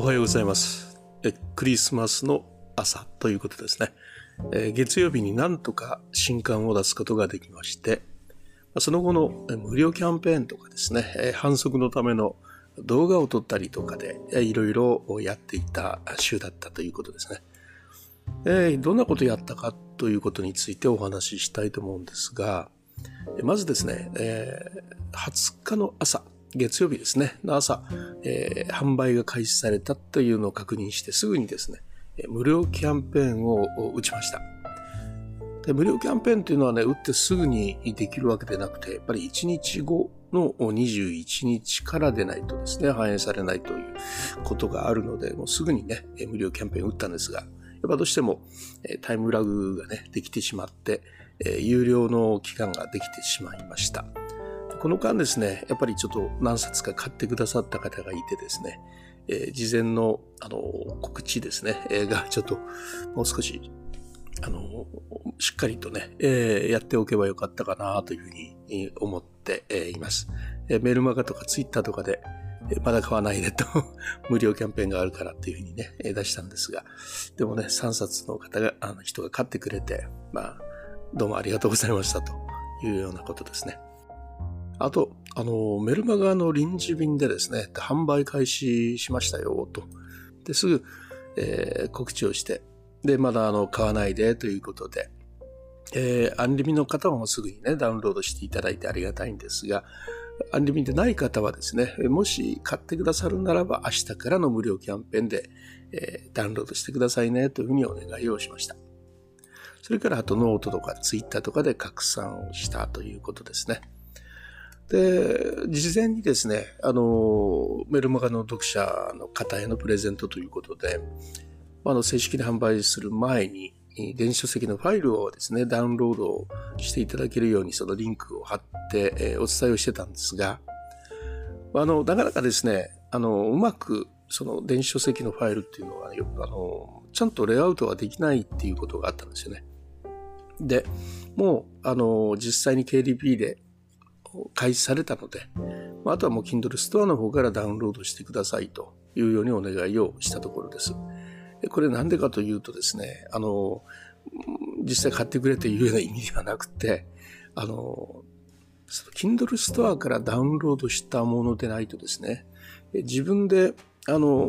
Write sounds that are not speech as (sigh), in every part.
おはようございます。えクリスマスの朝ということですね。え月曜日になんとか新刊を出すことができまして、その後の無料キャンペーンとかですね、えー反則のための動画を撮ったりとかで、いろいろやっていた週だったということですね。えどんなことやったかということについてお話ししたいと思うんですが、まずですね、えー20日の朝、月曜日ですね、の朝、えー販売が開始されたというのを確認してすぐにですね、無料キャンペーンを打ちました。で無料キャンペーンというのはね、打ってすぐにできるわけでなくて、やっぱり1日後の21日からでないとですね、反映されないということがあるので、もうすぐにね、無料キャンペーンを打ったんですが、やっぱどうしてもタイムラグがね、できてしまって、え有料の期間ができてしまいました。この間ですね、やっぱりちょっと何冊か買ってくださった方がいてですね、えー事前のあの告知ですね、えーがちょっともう少しあのしっかりとね、えーやっておけばよかったかなというふうに思ってえいます。えーメルマガとかツイッターとかで、えまだ買わないでと (laughs) 無料キャンペーンがあるからっていうふうにね、え出したんですが、でもね、3冊の方が、あの人が買ってくれて、まあ、どうもありがとうございましたというようなことですね。あと、あの、メルマガの臨時便でですね、販売開始しましたよ、と。で、すぐ、えー告知をして、で、まだあの、買わないでということで、えーアンリミの方もすぐにね、ダウンロードしていただいてありがたいんですが、アンリミでない方はですね、もし買ってくださるならば、明日からの無料キャンペーンで、えーダウンロードしてくださいね、というふうにお願いをしました。それから、あとノートとかツイッターとかで拡散をしたということですね。で、事前にですね、あの、メルマガの読者の方へのプレゼントということで、あの、正式に販売する前に、電子書籍のファイルをですね、ダウンロードしていただけるように、そのリンクを貼って、えお伝えをしてたんですが、あの、なかなかですね、あの、うまく、その電子書籍のファイルっていうのは、よあの、ちゃんとレイアウトができないっていうことがあったんですよね。で、もう、あの、実際に KDP で開始されたので、まああとはもう Kindle ストアの方からダウンロードしてくださいというようにお願いをしたところです。これなんでかというとですね、あの、実際買ってくれというような意味ではなくて、あの、その Kindle ストアからダウンロードしたものでないとですね、自分で、あの、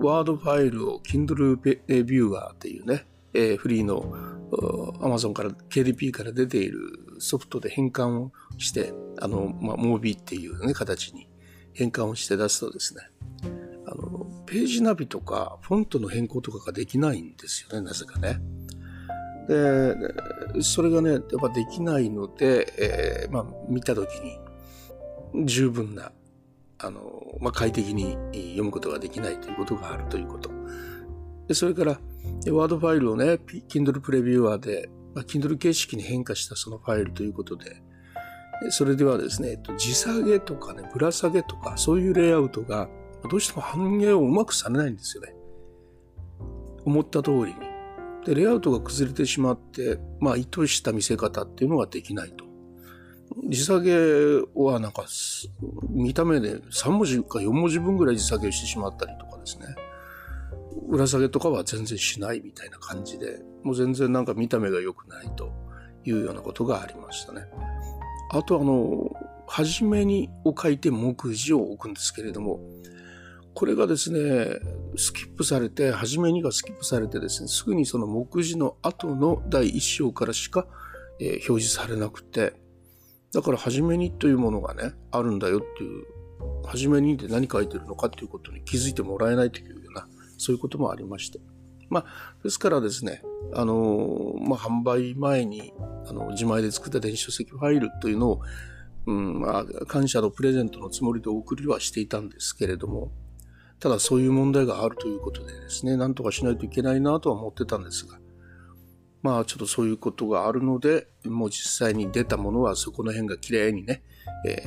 ワードファイルを Kindle ビューアーっていうね、えフリーの Amazon から KDP から出ているソフトで変換をして、あの、まあ、モービーっていうね、形に変換をして出すとですね、あの、ページナビとかフォントの変更とかができないんですよね、なぜかね。で、それがね、やっぱできないので、えーまあ、見たときに十分な、あの、まあ、快適に読むことができないということがあるということ。でそれから、ワードファイルをね、Kindle プレビューアーで、まあ、Kindle 形式に変化したそのファイルということで、でそれではですね、えっと、地下げとかね、ぶら下げとか、そういうレイアウトが、どうしても反映をうまくされないんですよね。思った通りに。で、レイアウトが崩れてしまって、まあ、意図した見せ方っていうのができないと。地下げはなんか、見た目で3文字か4文字分ぐらい地下げをしてしまったりとかですね。裏下げとかは全然しないみたいな感じで、もう全然なんか見た目が良くないというようなことがありましたね。あとあの、はじめにを書いて目次を置くんですけれども、これがですね、スキップされて、はじめにがスキップされてですね、すぐにその目次の後の第一章からしか、えー表示されなくて、だからはじめにというものがね、あるんだよっていう、はじめにで何書いてるのかっていうことに気づいてもらえないという、そういうこともありまして。まあ、ですからですね、あのまあ、販売前に、あの、自前で作った電子書籍ファイルというのを、うん、まあ、感謝のプレゼントのつもりでお送りはしていたんですけれども、ただそういう問題があるということでですね、なんとかしないといけないなとは思ってたんですが、まあちょっとそういうことがあるので、もう実際に出たものはそこの辺がきれいにね、え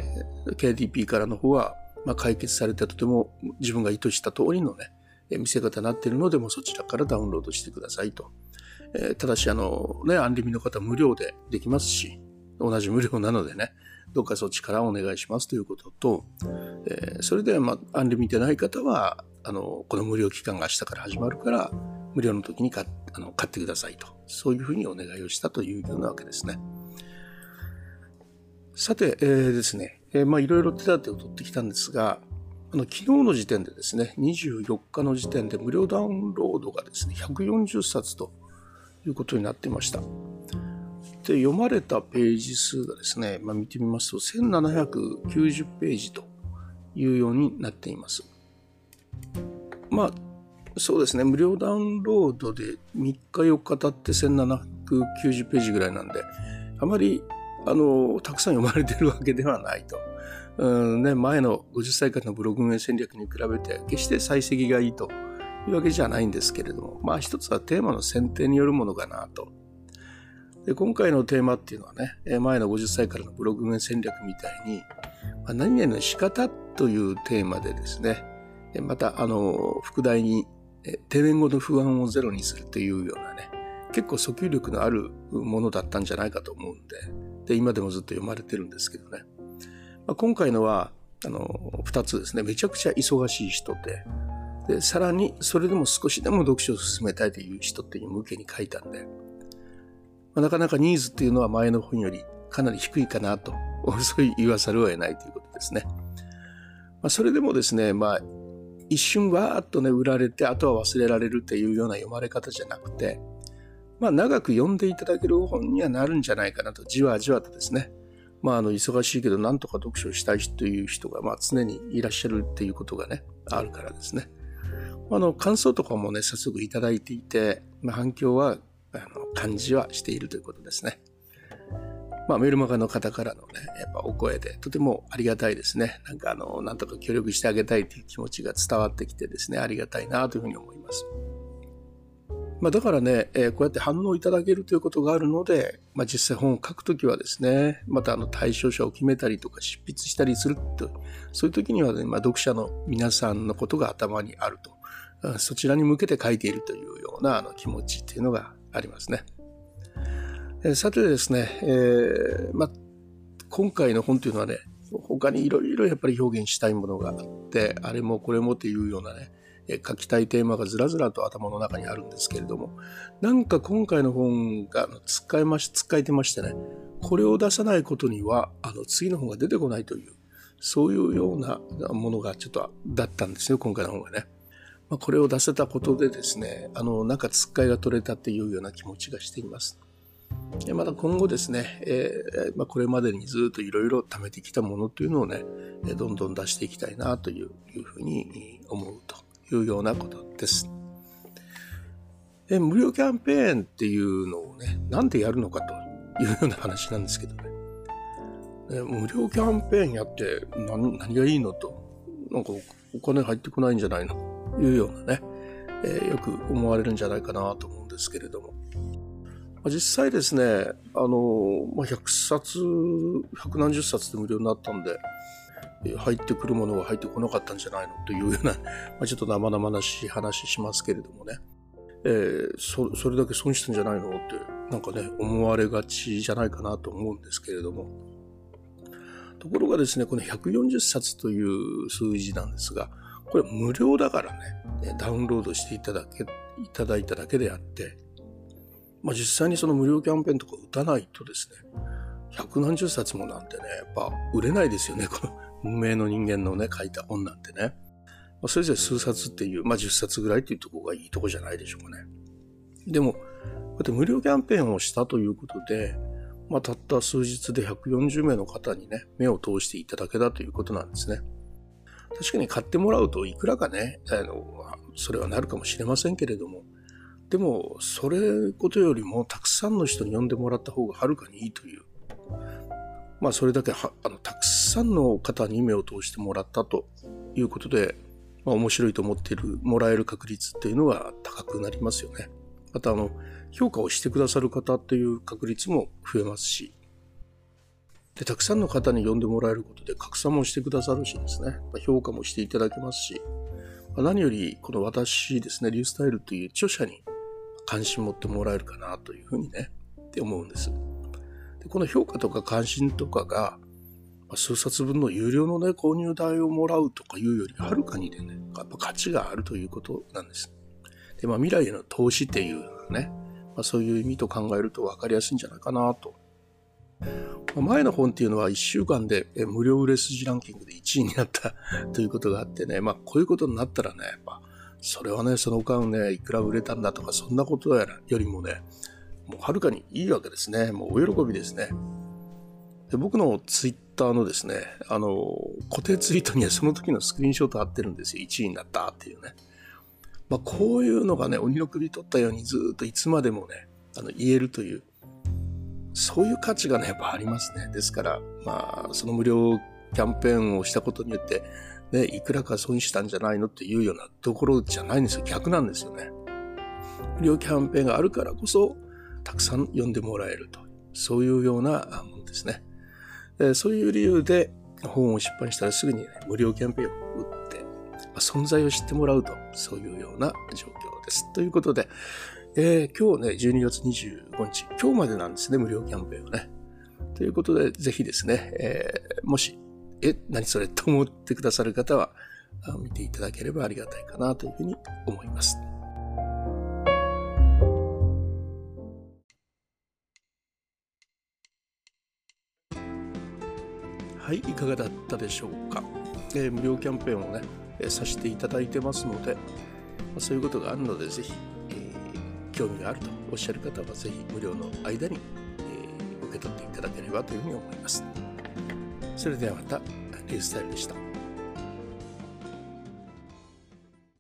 ー KDP からの方は、まあ、解決されてとても自分が意図した通りのね、見せ方になっているので、もそちらからダウンロードしてくださいと。えーただし、あの、ね、アンリミの方無料でできますし、同じ無料なのでね、どうかそっちからお願いしますということと、えー、それで、まあ、アンリ見てない方は、あの、この無料期間が明日から始まるから、無料の時に買あの買ってくださいと。そういうふうにお願いをしたというようなわけですね。さて、えー、ですね、えー、まあいろいろ手立てを取ってきたんですが、あの昨日の時点でですね、24日の時点で無料ダウンロードがですね、140冊ということになっていました。で、読まれたページ数がですね、まあ、見てみますと、1790ページというようになっています。まあ、そうですね、無料ダウンロードで3日4日経って1790ページぐらいなんで、あまり、あの、たくさん読まれてるわけではないと。ね、前の50歳からのブログ運営戦略に比べて、決して採石がいいというわけじゃないんですけれども、まあ一つはテーマの選定によるものかなと。で今回のテーマっていうのはね、前の50歳からのブログ運営戦略みたいに、まあ、何々の仕方というテーマでですね、また、あの、副題に、定年後の不安をゼロにするというようなね、結構訴求力のあるものだったんじゃないかと思うんで、で、今でもずっと読まれてるんですけどね。まあ、今回のは、あの、二つですね、めちゃくちゃ忙しい人で、で、さらに、それでも少しでも読書を進めたいという人っていう向けに書いたんで、まあ、なかなかニーズっていうのは前の本よりかなり低いかなと、(laughs) そう言わざるを得ないということですね。まあ、それでもですね、まあ、一瞬わーっとね、売られて、あとは忘れられるっていうような読まれ方じゃなくて、まあ、長く読んでいただける本にはなるんじゃないかなと、じわじわとですね、まあ、あの、忙しいけど、なんとか読書したいという人が、まあ、常にいらっしゃるっていうことがね、あるからですね。あの、感想とかもね、早速いただいていて、まあ、反響はあの感じはしているということですね。まあ、メルマガの方からのね、やっぱお声で、とてもありがたいですね。なんかあの、なんとか協力してあげたいという気持ちが伝わってきてですね、ありがたいなというふうに思います。まあ、だからね、えー、こうやって反応いただけるということがあるので、まあ、実際本を書くときはですね、またあの対象者を決めたりとか執筆したりすると、そういう時にはね、まあ、読者の皆さんのことが頭にあると、そちらに向けて書いているというようなあの気持ちっていうのがありますね。えさてですね、えー、まあ、今回の本というのはね、他にいろいろやっぱり表現したいものがあって、あれもこれもっていうようなね、書きたいテーマがずらずらと頭の中にあるんですけれども、なんか今回の本が使いまし、使えてましてね、これを出さないことには、あの、次の本が出てこないという、そういうようなものがちょっとだったんですよ、今回の本がね。まあ、これを出せたことでですね、あの、なんかつっかいが取れたっていうような気持ちがしています。また今後ですね、えー、まあ、これまでにずっといろいろ貯めてきたものというのをね、どんどん出していきたいなというふうに思うというようなことです。え無料キャンペーンっていうのをね、なんでやるのかというような話なんですけどね。無料キャンペーンやって何何がいいのと、なんかお金入ってこないんじゃないの？というようなね、えー、よく思われるんじゃないかなと思うんですけれども。実際ですね、あの、まあ、100冊、百何十冊で無料になったんで、入ってくるものが入ってこなかったんじゃないの？というような、(laughs) まあ、ちょっと生々しい話しますけれどもね、えー、そそれだけ損したんじゃないの？ってなんかね思われがちじゃないかなと思うんですけれども。ところがですねこの140冊という数字なんですがこれ無料だからね、ダウンロードしていただけ、いただいただけであって、まあ実際にその無料キャンペーンとか打たないとですね、百何十冊もなんてね、やっぱ売れないですよね、この運命の人間のね、書いた本なんてね。それぞれ数冊っていう、まあ10冊ぐらいっていうところがいいとこじゃないでしょうかね。でも、こうやって無料キャンペーンをしたということで、まあたった数日で140名の方にね、目を通していただけたということなんですね。確かに買ってもらうといくらかね、あの、それはなるかもしれませんけれども、でも、それことよりもたくさんの人に呼んでもらった方がはるかにいいという。まあ、それだけはあのたくさんの方に目を通してもらったということで、まあ、面白いと思っている、もらえる確率っていうのは高くなりますよね。また、あの、評価をしてくださる方っていう確率も増えますし、で、たくさんの方に呼んでもらえることで拡散もしてくださるしですね、まあ評価もしていただけますし、まあ何よりこの私ですね、リュースタイルという著者に関心持ってもらえるかなというふうにね、って思うんです。この評価とか関心とかが、数冊分の有料のね、購入代をもらうとかいうよりはるかにでね、やっぱ価値があるということなんです。で、まあ未来への投資っていうね、まあ、そういう意味と考えると分かりやすいんじゃないかなと。ま前の本っていうのは1週間で無料売れ筋ランキングで1位になったということがあってね、まあこういうことになったらね、やっぱそれはね、その間ね、いくら売れたんだとかそんなことやらよりもね、もうはるかにいいわけですね。もうお喜びですね。で僕のツイッターのですね、あの、固定ツイートにはその時のスクリーンショット貼ってるんですよ。1位になったっていうね。まあ、こういうのがね、鬼の首取ったようにずっといつまでもね、あの、言えるという、そういう価値がね、やっぱありますね。ですから、まあ、その無料キャンペーンをしたことによって、ね、いくらか損したんじゃないのっていうようなところじゃないんですよ。逆なんですよね。無料キャンペーンがあるからこそ、たくさん読んでもらえると。そういうようなものですね。そういう理由で本を出版したらすぐに、ね、無料キャンペーンを打って、存在を知ってもらうと、そういうような状況です。ということで、えー、今日ね、12月25日、今日までなんですね、無料キャンペーンはね。ということで、ぜひですね、えー、もし、え、何それと思ってくださる方は、見ていただければありがたいかなというふうに思います。はい、いかがだったでしょうか？えー、無料キャンペーンをね、えー、させていただいてますので、まあ、そういうことがあるので、ぜひ、えー、興味があるとおっしゃる方は、ぜひ無料の間に、え、受け取っていただければというふうに思います。それではまた、リースタイルでした。